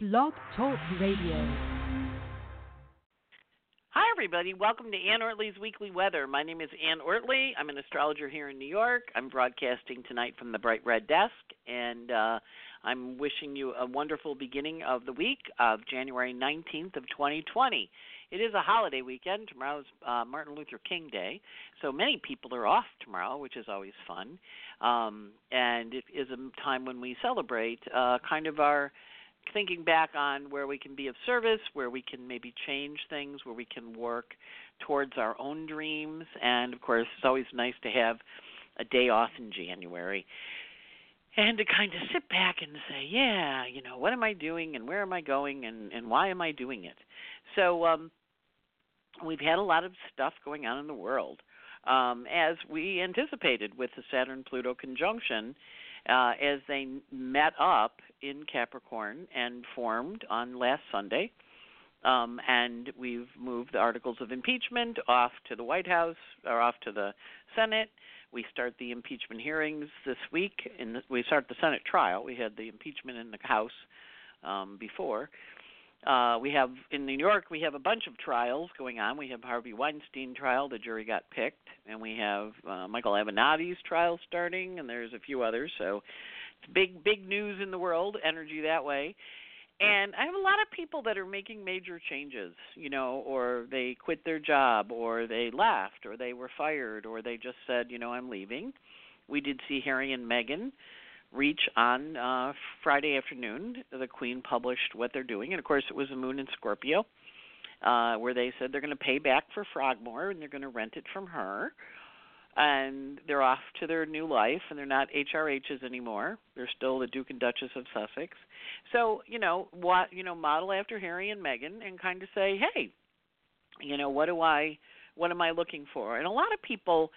Blog Talk Radio. Hi, everybody. Welcome to Anne Ortelee's Weekly Weather. My name is Ann Ortelee. I'm an astrologer here in New York. I'm broadcasting tonight from the Bright Red Desk, and uh, I'm wishing you a wonderful beginning of the week of January 19th of 2020. It is a holiday weekend. Tomorrow's uh, Martin Luther King Day, so many people are off tomorrow, which is always fun. Um, and it is a time when we celebrate uh, kind of our thinking back on where we can be of service, where we can maybe change things, where we can work towards our own dreams. And of course, it's always nice to have a day off in January and to kind of sit back and say, yeah, you know, what am I doing and where am I going and, and why am I doing it? So um, we've had a lot of stuff going on in the world. Um, as we anticipated with the Saturn Pluto conjunction, uh, as they met up in Capricorn and formed on last Sunday. Um, and we've moved the articles of impeachment off to the White House or off to the Senate. We start the impeachment hearings this week. and we start the Senate trial. We had the impeachment in the House um, before. Uh, we have in New York we have a bunch of trials going on. We have Harvey Weinstein trial, the jury got picked, and we have uh, Michael Avenatti's trial starting, and there's a few others. So it's big big news in the world, energy that way. And I have a lot of people that are making major changes, you know, or they quit their job, or they left, or they were fired, or they just said, you know, I'm leaving. We did see Harry and Meghan reach on uh, Friday afternoon. The Queen published what they're doing, and of course, it was a moon in Scorpio, uh, where they said they're going to pay back for Frogmore and they're going to rent it from her. And they're off to their new life, and they're not HRHs anymore. They're still the Duke and Duchess of Sussex. So, you know, what you know, model after Harry and Meghan, and kind of say, hey, you know, what do I, what am I looking for? And a lot of people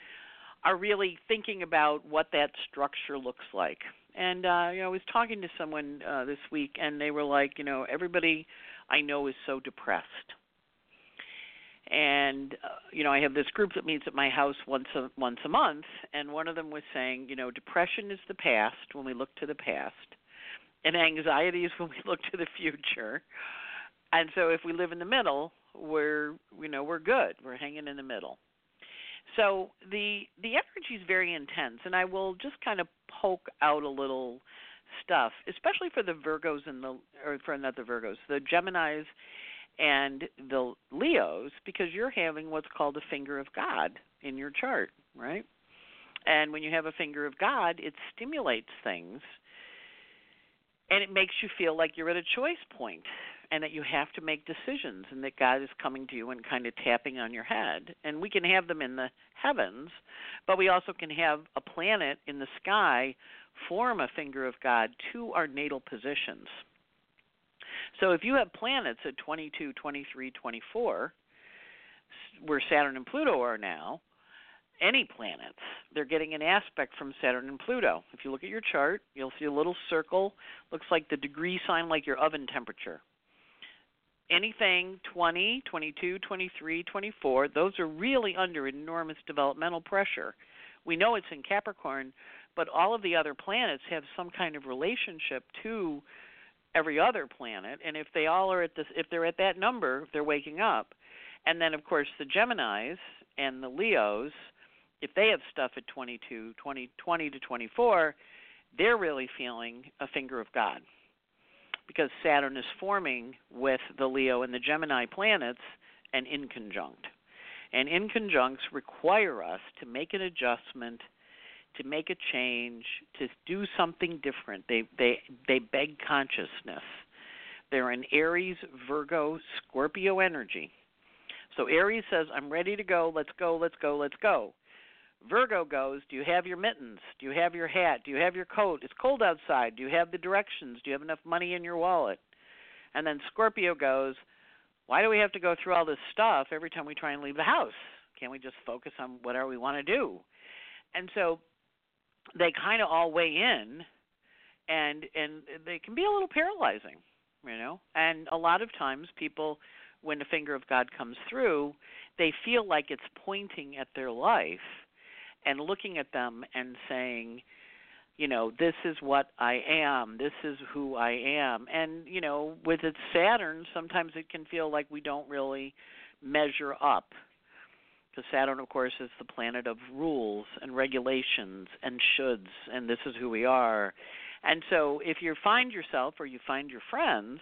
are really thinking about what that structure looks like and uh, you know, I was talking to someone uh, this week, and they were like, you know, everybody I know is so depressed. And uh, you know, I have this group that meets at my house once a once a month, and one of them was saying, you know, depression is the past when we look to the past, and anxiety is when we look to the future. And so, if we live in the middle, we're you know we're good. We're hanging in the middle. So the the energy is very intense, and I will just kind of poke out a little stuff, especially for the Virgos and the or for not the Virgos, the Gemini's and the Leos, because you're having what's called a finger of God in your chart, right? And when you have a finger of God, it stimulates things and it makes you feel like you're at a choice point and that you have to make decisions and that God is coming to you and kind of tapping on your head. And we can have them in the heavens, but we also can have a planet in the sky form a finger of God to our natal positions. So if you have planets at 22, 23, 24, where Saturn and Pluto are now, any planets, they're getting an aspect from Saturn and Pluto. If you look at your chart, you'll see a little circle, looks like the degree sign like your oven temperature anything 20, 22, 23, 24, those are really under enormous developmental pressure. We know it's in Capricorn, but all of the other planets have some kind of relationship to every other planet, and if they all are at this, if they're at that number, they're waking up. And then, of course, the Gemini's and the Leos, if they have stuff at 22, 20, 20 to 24, they're really feeling a finger of God because Saturn is forming with the Leo and the Gemini planets and inconjunct. And inconjuncts require us to make an adjustment, to make a change, to do something different. They they they beg consciousness. They're an Aries, Virgo, Scorpio energy. So Aries says, I'm ready to go, let's go, let's go, let's go. Virgo goes, Do you have your mittens? Do you have your hat? Do you have your coat? It's cold outside. Do you have the directions? Do you have enough money in your wallet? And then Scorpio goes, Why do we have to go through all this stuff every time we try and leave the house? Can't we just focus on whatever we want to do? And so they kind of all weigh in and and they can be a little paralyzing, you know. And a lot of times people when the finger of God comes through, they feel like it's pointing at their life and looking at them and saying, you know, this is what I am, this is who I am. And, you know, with its Saturn, sometimes it can feel like we don't really measure up. Because Saturn, of course, is the planet of rules and regulations and shoulds, and this is who we are. And so if you find yourself or you find your friends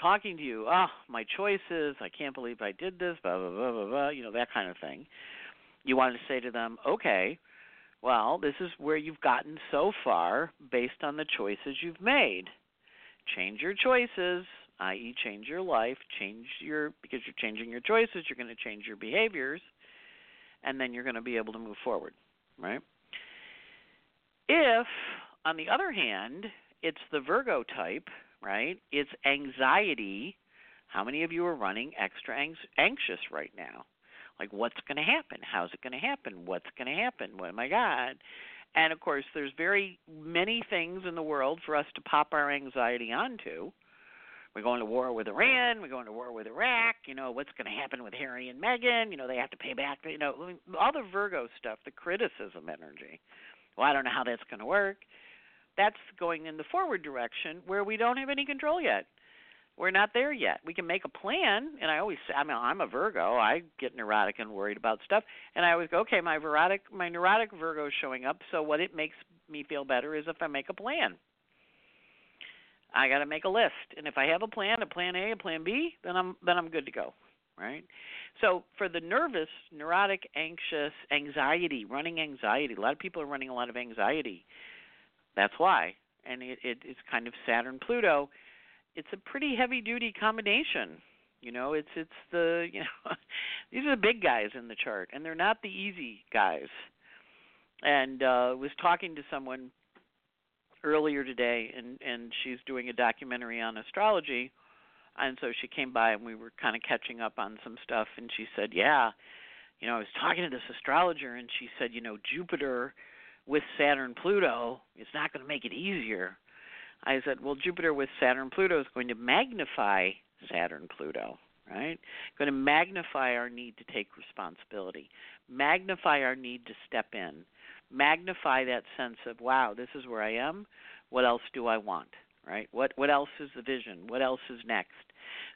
talking to you, oh, my choices, I can't believe I did this, blah, blah, blah, blah, blah, you know, that kind of thing, you want to say to them, okay, well, this is where you've gotten so far based on the choices you've made. Change your choices, i.e., change your life, change your because you're changing your choices, you're going to change your behaviors, and then you're going to be able to move forward, right? If, on the other hand, it's the Virgo type, right? It's anxiety. How many of you are running extra anxious right now? Like what's going to happen how's it going to happen what's going to happen what oh my god and of course there's very many things in the world for us to pop our anxiety onto we're going to war with Iran. We're going to war with Iraq. You know what's going to happen with Harry and Meghan. You know they have to pay back. You know all the Virgo stuff, the criticism energy. Well, I don't know how that's going to work. That's going in the forward direction where we don't have any control yet we're not there yet. We can make a plan, and I always say, I mean, I'm a Virgo. I get neurotic and worried about stuff, and I always go, okay, my neurotic, my neurotic Virgo is showing up. So what it makes me feel better is if I make a plan. I got to make a list, and if I have a plan, a plan A, a plan B, then I'm then I'm good to go, right? So for the nervous, neurotic, anxious, anxiety, running anxiety, a lot of people are running a lot of anxiety. That's why, and it, it it's kind of Saturn Pluto it's a pretty heavy duty combination. You know, it's it's the you know these are the big guys in the chart, and they're not the easy guys. And uh, was talking to someone earlier today, and and she's doing a documentary on astrology, and so she came by and we were kind of catching up on some stuff, and she said, yeah, you know, I was talking to this astrologer, and she said, you know, Jupiter with Saturn Pluto is not going to make it easier. I said, well, Jupiter with Saturn Pluto is going to magnify Saturn Pluto, right? Going to magnify our need to take responsibility, magnify our need to step in, magnify that sense of, wow, this is where I am. What else do I want? Right? What what else is the vision? What else is next?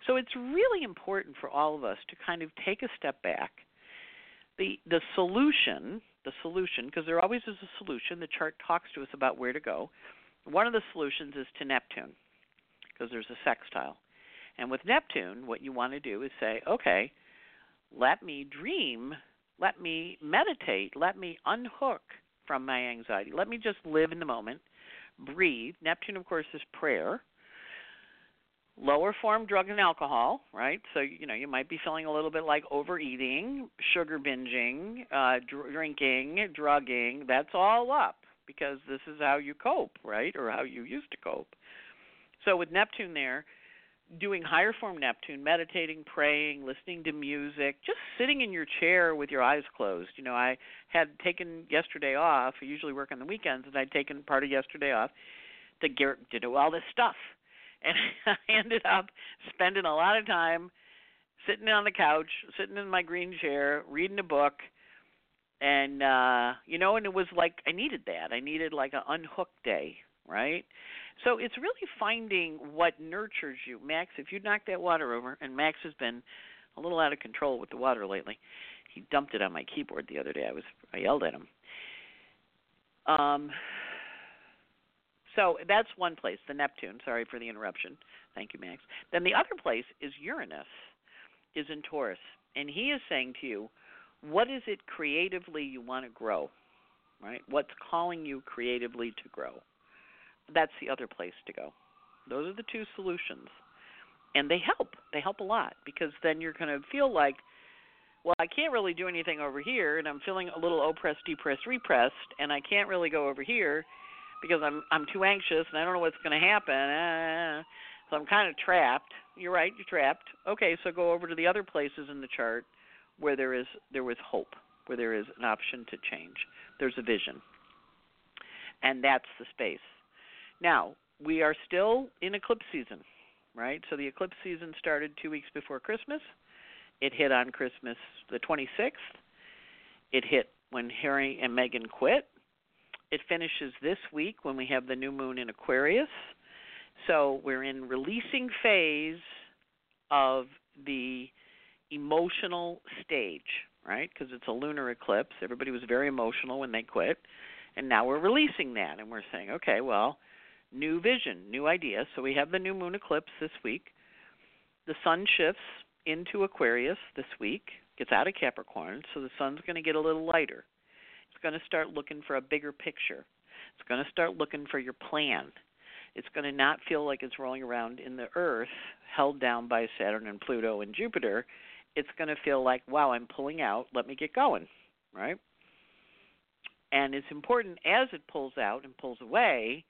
So it's really important for all of us to kind of take a step back. The the solution, the solution, because there always is a solution. The chart talks to us about where to go. One of the solutions is to Neptune because there's a sextile. And with Neptune, what you want to do is say, okay, let me dream, let me meditate, let me unhook from my anxiety. Let me just live in the moment, breathe. Neptune, of course, is prayer. Lower form drug and alcohol, right? So you know you might be feeling a little bit like overeating, sugar binging, uh, dr- drinking, drugging. That's all up because this is how you cope, right? Or how you used to cope. So with Neptune there, doing higher form Neptune, meditating, praying, listening to music, just sitting in your chair with your eyes closed. You know, I had taken yesterday off. I usually work on the weekends, and I'd taken part of yesterday off to get to do all this stuff. And I ended up spending a lot of time sitting on the couch, sitting in my green chair, reading a book, and uh you know and it was like i needed that. I needed like an unhook day right? So it's really finding what nurtures you. Max if you knock that water over and max has been a little out of control with the water lately. He dumped it on my keyboard the other day. I was i yelled at him. Um so that's one place the neptune. Sorry for the interruption. Thank you max. Then the other place is uranus is in taurus. And he is saying to you what is it creatively you want to grow? Right? What's calling you creatively to grow? That's the other place to go. Those are the two solutions. And they help. They help a lot because then you're going to feel like, well, I can't really do anything over here, and I'm feeling a little oppressed, depressed, repressed, and I can't really go over here because I'm I'm too anxious and I don't know what's going to happen. Uh, so I'm kind of trapped. You're right, you're trapped. Okay, so go over to the other places in the chart where there is there was hope, where there is an option to change. There's a vision. And that's the space. Now, we are still in eclipse season, right? So the eclipse season started 2 weeks before Christmas. It hit on Christmas the 26th. It hit when Harry and Meghan quit. It finishes this week when we have the new moon in Aquarius. So we're in releasing phase of the emotional stage, right? Because it's a lunar eclipse. Everybody was very emotional when they quit. And now we're releasing that and we're saying, okay, well, new vision, new idea. So we have the new moon eclipse this week. The sun shifts into Aquarius this week, gets out of Capricorn, so the sun's going to get a little lighter. It's going to start looking for a bigger picture. It's going to start looking for your plan. It's going to not feel like it's rolling around in the earth held down by Saturn and Pluto and Jupiter. It's going to feel like, wow, I'm pulling out, let me get going, right? And it's important as it pulls out and pulls away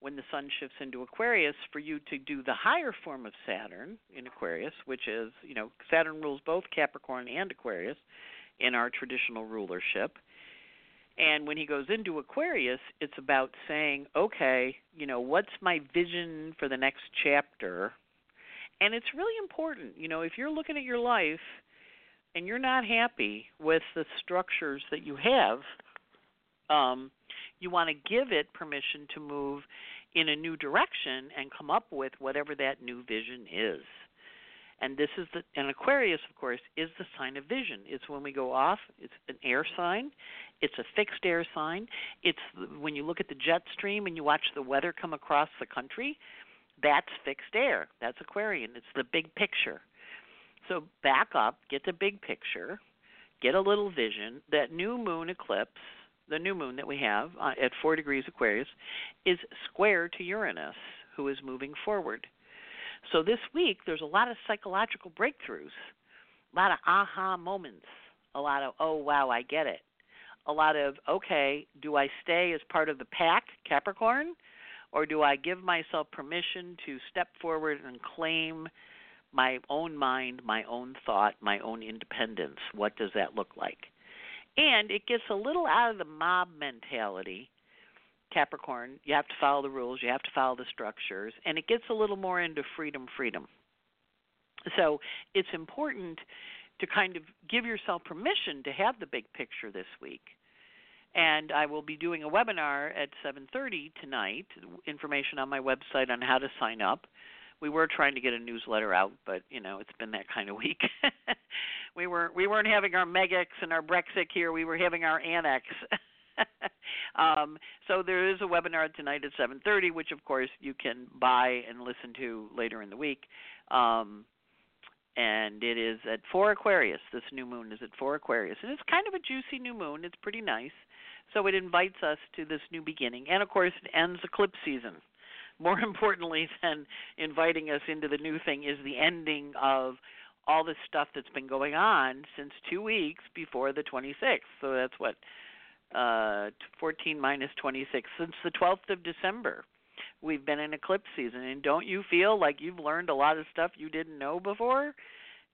when the sun shifts into Aquarius for you to do the higher form of Saturn in Aquarius, which is, you know, Saturn rules both Capricorn and Aquarius in our traditional rulership. And when he goes into Aquarius, it's about saying, okay, you know, what's my vision for the next chapter? And it's really important, you know, if you're looking at your life and you're not happy with the structures that you have, um, you want to give it permission to move in a new direction and come up with whatever that new vision is. And this is the and Aquarius, of course, is the sign of vision. It's when we go off. It's an air sign. It's a fixed air sign. It's when you look at the jet stream and you watch the weather come across the country. That's fixed air. That's Aquarian. It's the big picture. So back up, get the big picture, get a little vision. That new moon eclipse the new moon that we have uh, at 4 degrees Aquarius, is square to Uranus, who is moving forward. So this week, there's a lot of psychological breakthroughs, a lot of aha moments, a lot of, oh, wow, I get it. A lot of, okay, do I stay as part of the pack, Capricorn, or do I give myself permission to step forward and claim my own mind, my own thought, my own independence? What does that look like? And it gets a little out of the mob mentality. Capricorn, you have to follow the rules, you have to follow the structures, and it gets a little more into freedom, freedom. So it's important to kind of give yourself permission to have the big picture this week. And I will be doing a webinar at 7:30 tonight. Information on my website on how to sign up we were trying to get a newsletter out, but you know it's been that kind of week. we were we weren't having our Megxit and our Brexit here. We were having our Annex. um, so there is a webinar tonight at 7:30, which of course you can buy and listen to later in the week. Um, and it is at 4 Aquarius. This new moon is at 4 Aquarius, and it's kind of a juicy new moon. It's pretty nice. So it invites us to this new beginning, and of course it ends eclipse season more importantly than inviting us into the new thing is the ending of all the stuff that's been going on since two weeks before the 26th. So that's what uh 14 minus 26 since the 12th of December. We've been in eclipse season, and don't you feel like you've learned a lot of stuff you didn't know before?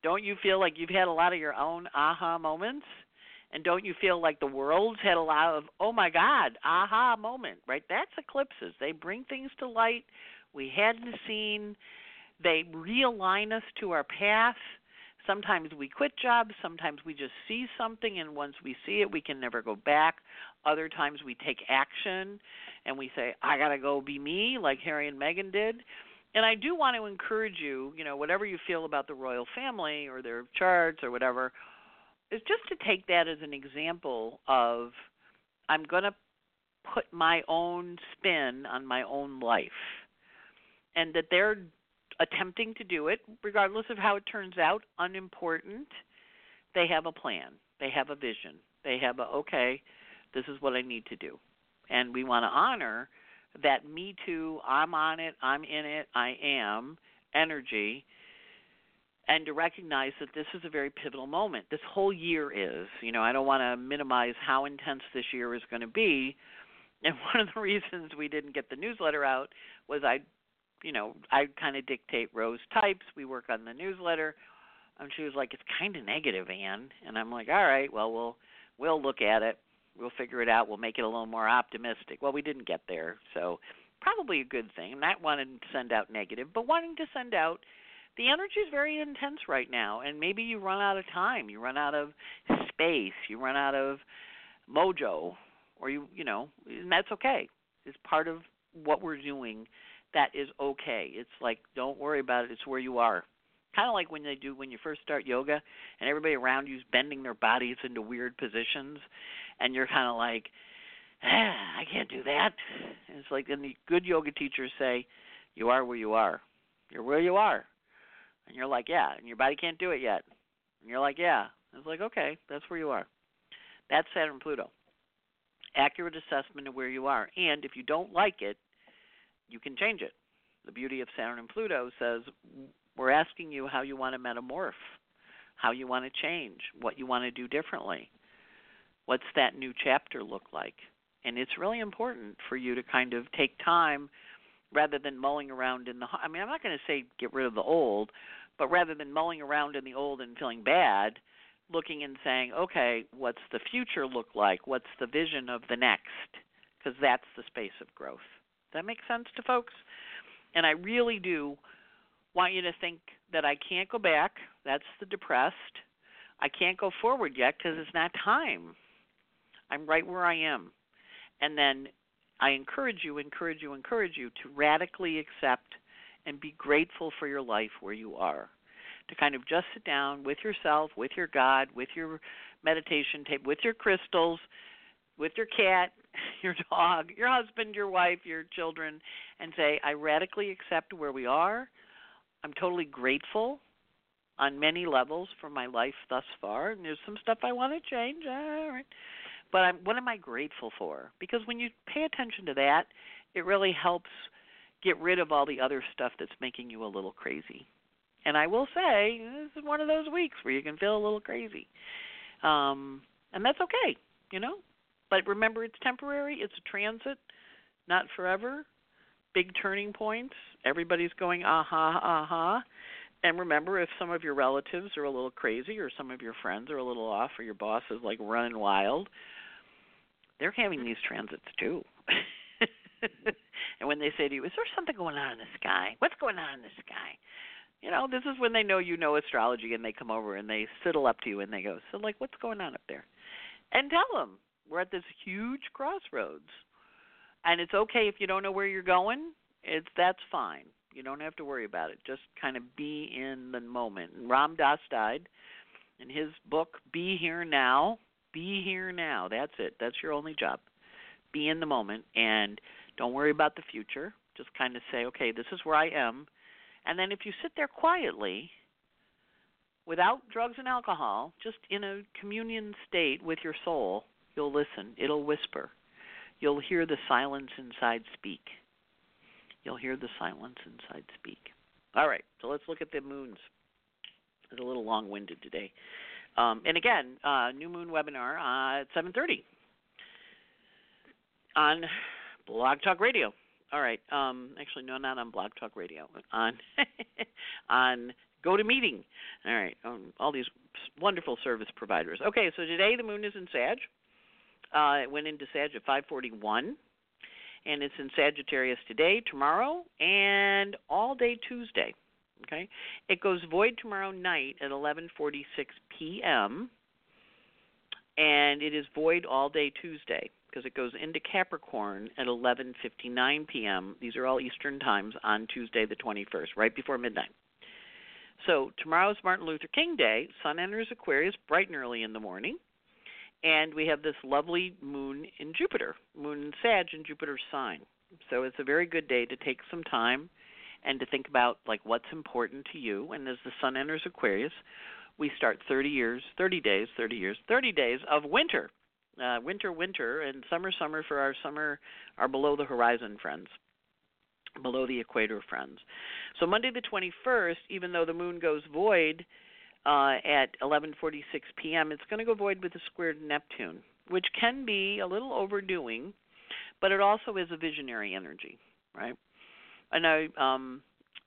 Don't you feel like you've had a lot of your own aha moments? And don't you feel like the world's had a lot of, oh my God, aha moment, right? That's eclipses. They bring things to light we hadn't seen. They realign us to our path. Sometimes we quit jobs. Sometimes we just see something, and once we see it, we can never go back. Other times we take action and we say, I got to go be me, like Harry and Meghan did. And I do want to encourage you, you know, whatever you feel about the royal family or their charts or whatever, is just to take that as an example of I'm going to put my own spin on my own life. And that they're attempting to do it, regardless of how it turns out, unimportant. They have a plan, they have a vision, they have a, okay, this is what I need to do. And we want to honor that me too, I'm on it, I'm in it, I am energy and to recognize that this is a very pivotal moment. This whole year is. You know, I don't want to minimize how intense this year is going to be. And one of the reasons we didn't get the newsletter out was I, you know, I kind of dictate Rose types. We work on the newsletter. And she was like, "It's kind of negative, Anne." And I'm like, "All right, well, we'll we'll look at it. We'll figure it out. We'll make it a little more optimistic." Well, we didn't get there, so probably a good thing. Not wanting to send out negative, but wanting to send out the energy is very intense right now and maybe you run out of time you run out of space you run out of mojo or you you know, and that's okay. It's part of what we're doing. That is okay. It's like don't worry about it. It's where you are. Kind of like when they do when you first start yoga, and everybody around you's bending their bodies into weird positions, and you're kind of like, ah, I can't do that. And it's like, and the good yoga teachers say, you are where you are. You're where you are. And you're like, yeah, and your body can't do it yet. And you're like, yeah. It's like, okay, that's where you are. That's Saturn Pluto. Accurate assessment of where you are. And if you don't like it, you can change it. The beauty of Saturn and Pluto says we're asking you how you want to metamorph, how you want to change, what you want to do differently. What's that new chapter look like? And it's really important for you to kind of take time rather than mulling around in the I mean I'm not going to say get rid of the old, but rather than mulling around in the old and feeling bad, looking and saying, okay, what's the future look like? What's the vision of the next? Because that's the space of growth. Does that make sense to folks? And I really do want you to think that I can't go back. That's the depressed. I can't go forward yet because it's not time. I'm right where I am. And then I encourage you, encourage you, encourage you to radically accept and be grateful for your life where you are. To kind of just sit down with yourself, with your God, with your meditation tape, with your crystals, with your cat, your dog, your husband, your wife, your children, and say, I radically accept where we are. I'm totally grateful on many levels for my life thus far. And there's some stuff I want to change. All right. But I'm, what am I grateful for? Because when you pay attention to that, it really helps get rid of all the other stuff that's making you a little crazy. And I will say, this is one of those weeks where you can feel a little crazy. Um, and that's okay, you know? But remember, it's temporary, it's a transit, not forever. Big turning points. Everybody's going, aha, aha. And remember, if some of your relatives are a little crazy, or some of your friends are a little off, or your boss is like running wild, they're having these transits too. and when they say to you, "Is there something going on in the sky? What's going on in the sky?" You know, this is when they know you know astrology, and they come over and they sidle up to you and they go, "So, like, what's going on up there?" And tell them we're at this huge crossroads, and it's okay if you don't know where you're going. It's that's fine. You don't have to worry about it. Just kind of be in the moment. And Ram Dass died in his book Be Here Now be here now. That's it. That's your only job. Be in the moment and don't worry about the future. Just kind of say, okay, this is where I am. And then if you sit there quietly, without drugs and alcohol, just in a communion state with your soul, you'll listen. It'll whisper. You'll hear the silence inside speak. You'll hear the silence inside speak. All right, so let's look at the moons. It's a little long winded today. Um, and again, uh, new moon webinar uh, at 7:30 on Blog Talk Radio. All right. Um, actually, no, not on Blog Talk Radio. On on GoToMeeting. All right. Um, all these wonderful service providers. Okay. So today the moon is in Sag. Uh, it went into Sag at 5:41, and it's in Sagittarius today, tomorrow, and all day Tuesday. Okay, it goes void tomorrow night at 11:46 p.m. and it is void all day Tuesday because it goes into Capricorn at 11:59 p.m. These are all Eastern times on Tuesday the 21st, right before midnight. So tomorrow's Martin Luther King Day. Sun enters Aquarius bright and early in the morning, and we have this lovely moon in Jupiter, moon in Sag in Jupiter's sign. So it's a very good day to take some time and to think about like what's important to you. And as the sun enters Aquarius, we start 30 years, 30 days, 30 years, 30 days of winter. Uh, winter, winter, and summer, summer for our summer, our below the horizon friends, below the equator friends. So Monday the 21st, even though the moon goes void uh, at 11:46 p.m., it's going to go void with a squared Neptune, which can be a little overdoing, but it also is a visionary energy, right? and I um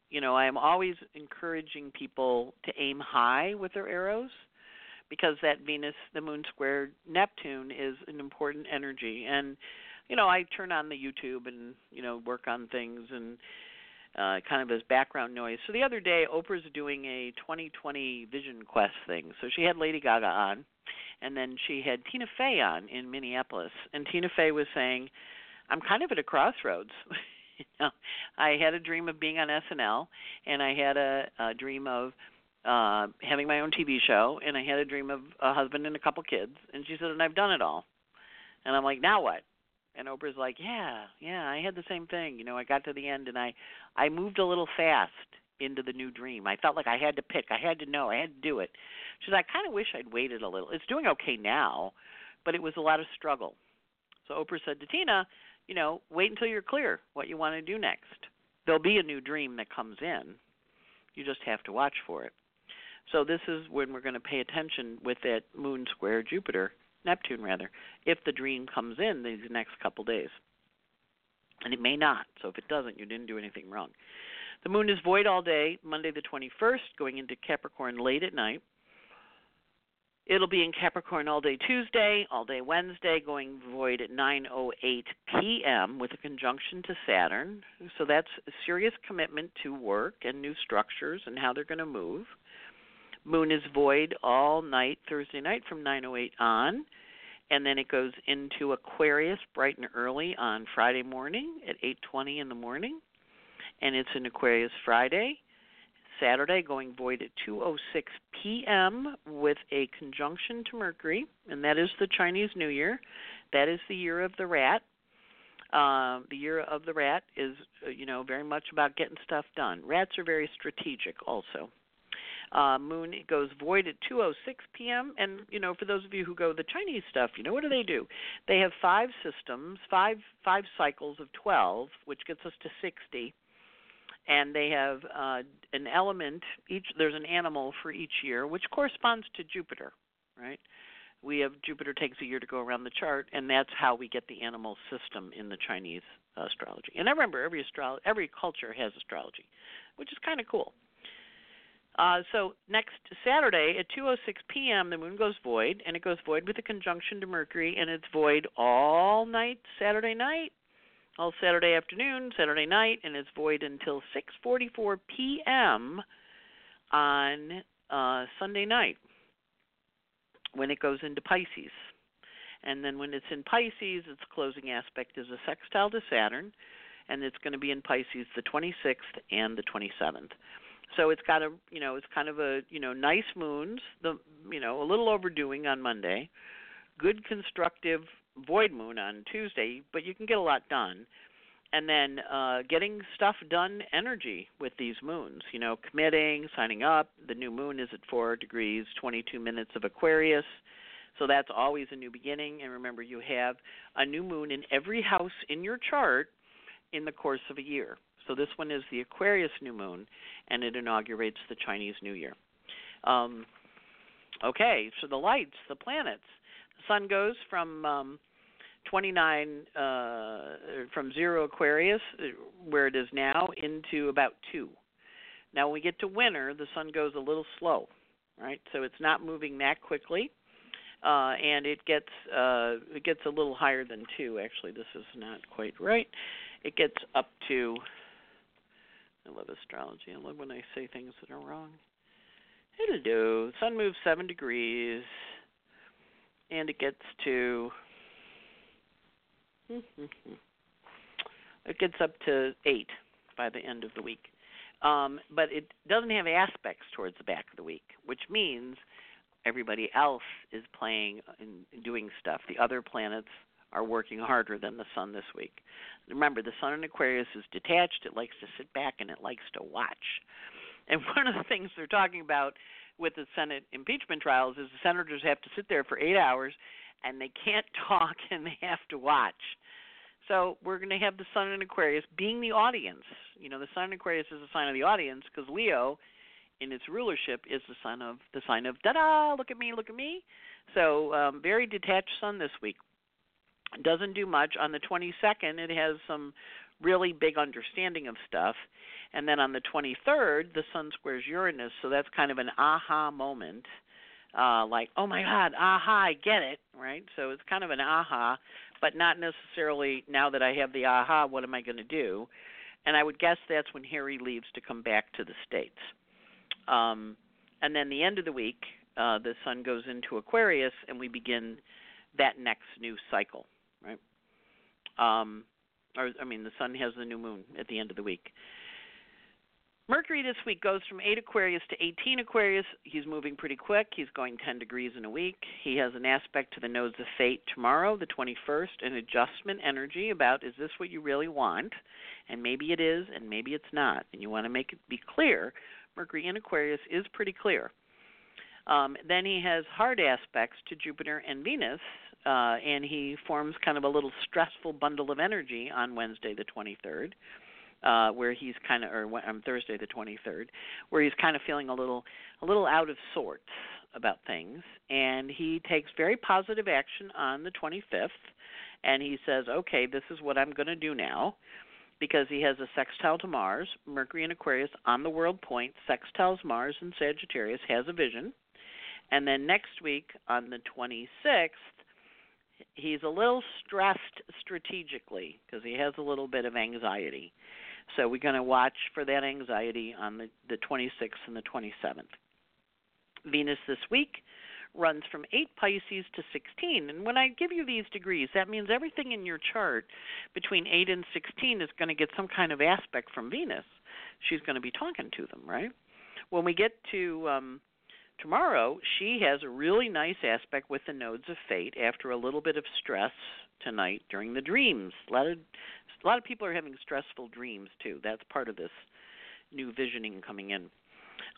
you know, I am always encouraging people to aim high with their arrows because that Venus, the moon squared Neptune is an important energy. And, you know, I turn on the YouTube and, you know, work on things and uh, kind of as background noise. So the other day, Oprah's doing a 2020 Vision Quest thing. So she had Lady Gaga on, and then she had Tina Fey on in Minneapolis, and Tina Fey was saying, "I'm kind of at a crossroads." you know, I had a dream of being on SNL, and I had a, a dream of uh having my own TV show, and I had a dream of a husband and a couple kids. And she said, "And I've done it all." And I'm like, "Now what?" And Oprah's like, "Yeah, yeah, I had the same thing. You know, I got to the end, and I, I moved a little fast." into the new dream. I felt like I had to pick. I had to know. I had to do it. She said, I kind of wish I'd waited a little. It's doing okay now, but it was a lot of struggle. So Oprah said to Tina, you know, wait until you're clear what you want to do next. There'll be a new dream that comes in. You just have to watch for it. So this is when we're going to pay attention with that moon square Jupiter, Neptune rather, if the dream comes in these next couple days. And it may not. So if it doesn't, you didn't do anything wrong. The moon is void all day, Monday the 21st, going into Capricorn late at night. It'll be in Capricorn all day Tuesday, all day Wednesday, going void at 9:08 p.m. with a conjunction to Saturn. So that's serious commitment to work and new structures and how they're going to move. Moon is void all night Thursday night from 9:08 on, and then it goes into Aquarius bright and early on Friday morning at 8:20 in the morning, and it's an Aquarius Friday. Saturday going void at 2:06 p.m. with a conjunction to Mercury, and that is the Chinese New Year. That is the year of the rat. Uh, the year of the rat is, uh, you know, very much about getting stuff done. Rats are very strategic, also. Uh, moon goes void at 2:06 p.m. And you know, for those of you who go the Chinese stuff, you know what do they do? They have five systems, five five cycles of 12, which gets us to 60 and they have uh, an element each there's an animal for each year which corresponds to Jupiter, right? We have Jupiter takes a year to go around the chart and that's how we get the animal system in the Chinese astrology. And I remember every astro- every culture has astrology, which is kind of cool. Uh, so next Saturday at 2:06 p.m. the moon goes void, and it goes void with a conjunction to Mercury, and it's void all night Saturday night all Saturday afternoon, Saturday night, and it's void until 6:44 p.m. on uh, Sunday night when it goes into Pisces. And then when it's in Pisces, its closing aspect is a sextile to Saturn, and it's going to be in Pisces the 26th and the 27th. So it's got a, you know, it's kind of a, you know, nice moons, the, you know, a little overdoing on Monday, good constructive void moon on Tuesday, but you can get a lot done. And then uh, getting stuff done energy with these moons, you know, committing, signing up. The new moon is at 4 degrees, 22 minutes of Aquarius. So that's always a new beginning. And remember, you have a new moon in every house in your chart in the course of a year. So this one is the Aquarius new moon, and it inaugurates the Chinese New Year. Um, okay, so the lights, the planets. The sun goes from um, 29 uh, from zero Aquarius, uh, where it is now, into about two. Now, when we get to winter, the sun goes a little slow, right? So it's not moving that quickly, uh, and it gets uh, it gets a little higher than two. Actually, this is not quite right. It gets up to. I love astrology. I love when I say things that are wrong. It'll do. Sun moves seven degrees, and it gets to it gets up to eight by the end of the week. Um, but it doesn't have aspects towards the back of the week, which means everybody else is playing and doing stuff. The other planets are working harder than the sun this week. Remember, the sun in Aquarius is detached, it likes to sit back and it likes to watch. And one of the things they're talking about with the Senate impeachment trials is the senators have to sit there for eight hours and they can't talk and they have to watch. So we're going to have the Sun in Aquarius being the audience. You know, the Sun in Aquarius is a sign of the audience because Leo, in its rulership, is the sign of the sign of da-da, look at me, look at me. So um, very detached Sun this week. Doesn't do much. On the 22nd, it has some really big understanding of stuff. And then on the 23rd, the Sun squares Uranus, so that's kind of an aha moment uh, like, oh my God, aha, I get it, right? So it's kind of an aha, but not necessarily now that I have the aha, what am I going to do? And I would guess that's when Harry leaves to come back to the States. Um, and then the end of the week, uh, the sun goes into Aquarius and we begin that next new cycle, right? Um, or I mean, the sun has the new moon at the end of the week. Mercury this week goes from 8 Aquarius to 18 Aquarius. He's moving pretty quick. He's going 10 degrees in a week. He has an aspect to the nodes of fate tomorrow, the 21st, an adjustment energy about is this what you really want? And maybe it is, and maybe it's not. And you want to make it be clear. Mercury in Aquarius is pretty clear. Um, then he has hard aspects to Jupiter and Venus, uh, and he forms kind of a little stressful bundle of energy on Wednesday, the 23rd uh, where he's kind of, or on Thursday the 23rd, where he's kind of feeling a little, a little out of sorts about things, and he takes very positive action on the 25th, and he says, okay, this is what I'm going to do now. Because he has a sextile to Mars, Mercury in Aquarius on the world point, sextiles Mars and Sagittarius, has a vision. And then next week on the 26th, he's a little stressed strategically because he has a little bit of anxiety. So we're going to watch for that anxiety on the, the 26th and the 27th. Venus this week runs from 8 Pisces to 16. And when I give you these degrees, that means everything in your chart between 8 and 16 is going to get some kind of aspect from Venus. She's going to be talking to them, right? When we get to um, tomorrow, she has a really nice aspect with the nodes of fate after a little bit of stress tonight during the dreams. A lot of a lot of people are having stressful dreams too. That's part of this new visioning coming in.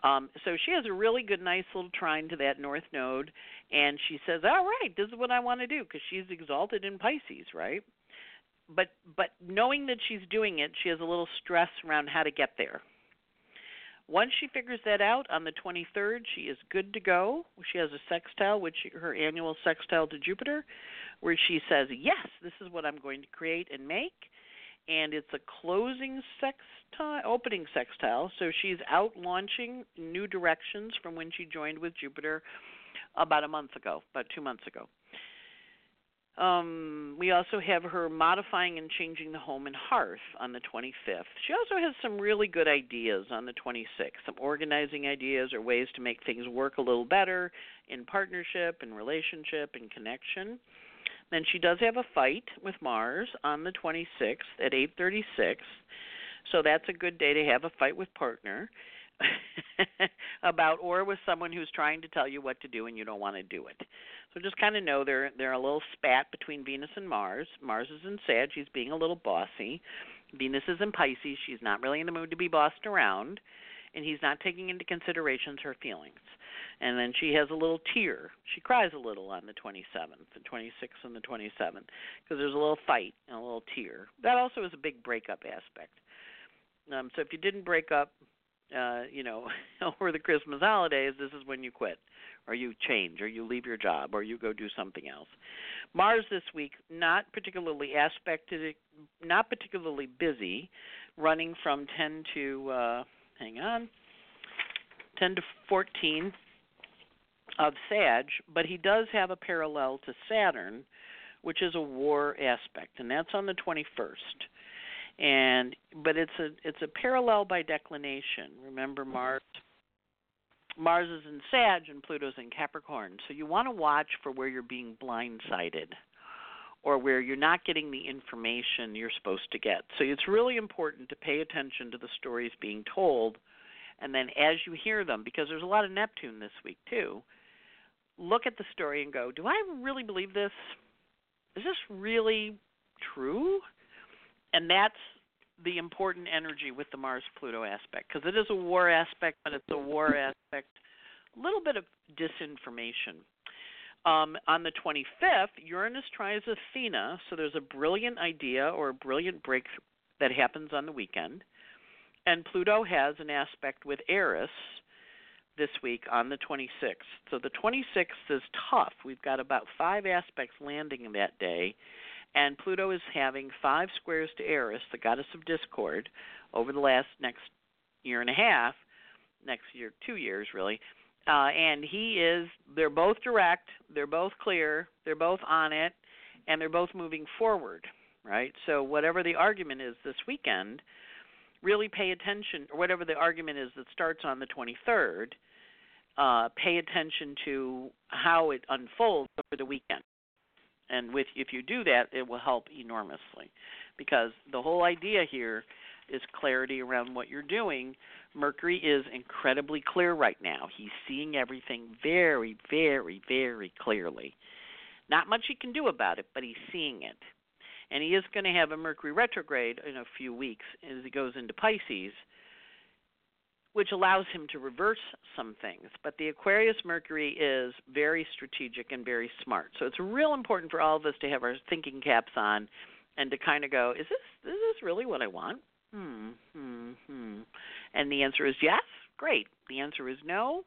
Um, so she has a really good, nice little trine to that north node, and she says, "All right, this is what I want to do," because she's exalted in Pisces, right? But but knowing that she's doing it, she has a little stress around how to get there. Once she figures that out on the 23rd, she is good to go. She has a sextile, which her annual sextile to Jupiter, where she says, "Yes, this is what I'm going to create and make." and it's a closing sextile, opening sextile. So she's out launching new directions from when she joined with Jupiter about a month ago, about two months ago. Um, we also have her modifying and changing the home and hearth on the 25th. She also has some really good ideas on the 26th, some organizing ideas or ways to make things work a little better in partnership and relationship and connection. Then she does have a fight with Mars on the 26th at 8:36. So that's a good day to have a fight with partner about or with someone who's trying to tell you what to do and you don't want to do it. So just kind of know they're they're a little spat between Venus and Mars. Mars is in Sag, she's being a little bossy. Venus is in Pisces, she's not really in the mood to be bossed around, and he's not taking into considerations her feelings and then she has a little tear. She cries a little on the 27th, the 26th, and the 27th because there's a little fight and a little tear. That also is a big breakup aspect. Um, so if you didn't break up, uh, you know, over the Christmas holidays, this is when you quit, or you change, or you leave your job, or you go do something else. Mars this week not particularly aspected, not particularly busy, running from 10 to uh, hang on, 10 to 14 of Sag, but he does have a parallel to Saturn, which is a war aspect, and that's on the 21st. And but it's a it's a parallel by declination. Remember mm-hmm. Mars Mars is in Sag and Pluto's in Capricorn. So you want to watch for where you're being blindsided or where you're not getting the information you're supposed to get. So it's really important to pay attention to the stories being told and then as you hear them because there's a lot of Neptune this week too look at the story and go, do I really believe this? Is this really true? And that's the important energy with the Mars Pluto aspect because it is a war aspect, but it's a war aspect, a little bit of disinformation. Um, on the 25th, Uranus trines Athena, so there's a brilliant idea or a brilliant break that happens on the weekend. And Pluto has an aspect with Eris, this week on the 26th. So the 26th is tough. We've got about five aspects landing that day, and Pluto is having five squares to Eris, the goddess of discord, over the last next year and a half, next year, two years really. Uh, and he is, they're both direct, they're both clear, they're both on it, and they're both moving forward, right? So whatever the argument is this weekend, really pay attention, or whatever the argument is that starts on the 23rd, uh, pay attention to how it unfolds over the weekend. And with if you do that, it will help enormously, because the whole idea here is clarity around what you're doing. Mercury is incredibly clear right now. He's seeing everything very, very, very clearly. Not much he can do about it, but he's seeing it. And he is going to have a Mercury retrograde in a few weeks as he goes into Pisces, which allows him to reverse some things. But the Aquarius Mercury is very strategic and very smart. So it's real important for all of us to have our thinking caps on and to kind of go, is this is this really what I want? Hmm, hmm, hmm. And the answer is yes. Great. The answer is no.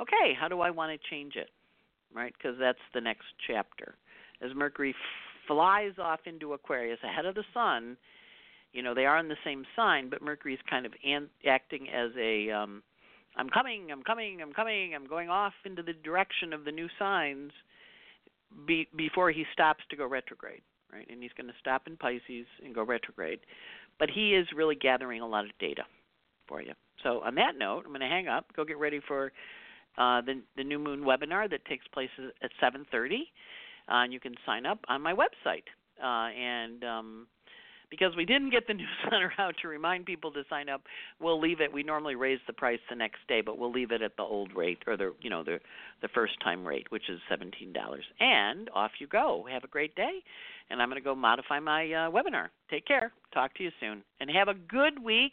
Okay, how do I want to change it? Right? Because that's the next chapter. As Mercury flies off into Aquarius ahead of the sun, you know, they are in the same sign, but Mercury is kind of an- acting as a um I'm coming, I'm coming, I'm coming, I'm going off into the direction of the new signs be, before he stops to go retrograde, right? And he's going to stop in Pisces and go retrograde. But he is really gathering a lot of data for you. So on that note, I'm going to hang up, go get ready for uh, the the new moon webinar that takes place at 7:30, uh, and you can sign up on my website. Uh, and um, because we didn't get the newsletter out to remind people to sign up, we'll leave it. We normally raise the price the next day, but we'll leave it at the old rate or the you know the the first time rate, which is seventeen dollars. And off you go. Have a great day, and I'm going to go modify my uh, webinar. Take care. Talk to you soon, and have a good week.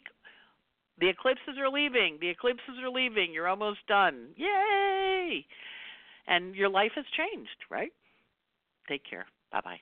The eclipses are leaving. The eclipses are leaving. You're almost done. Yay! And your life has changed, right? Take care. Bye bye.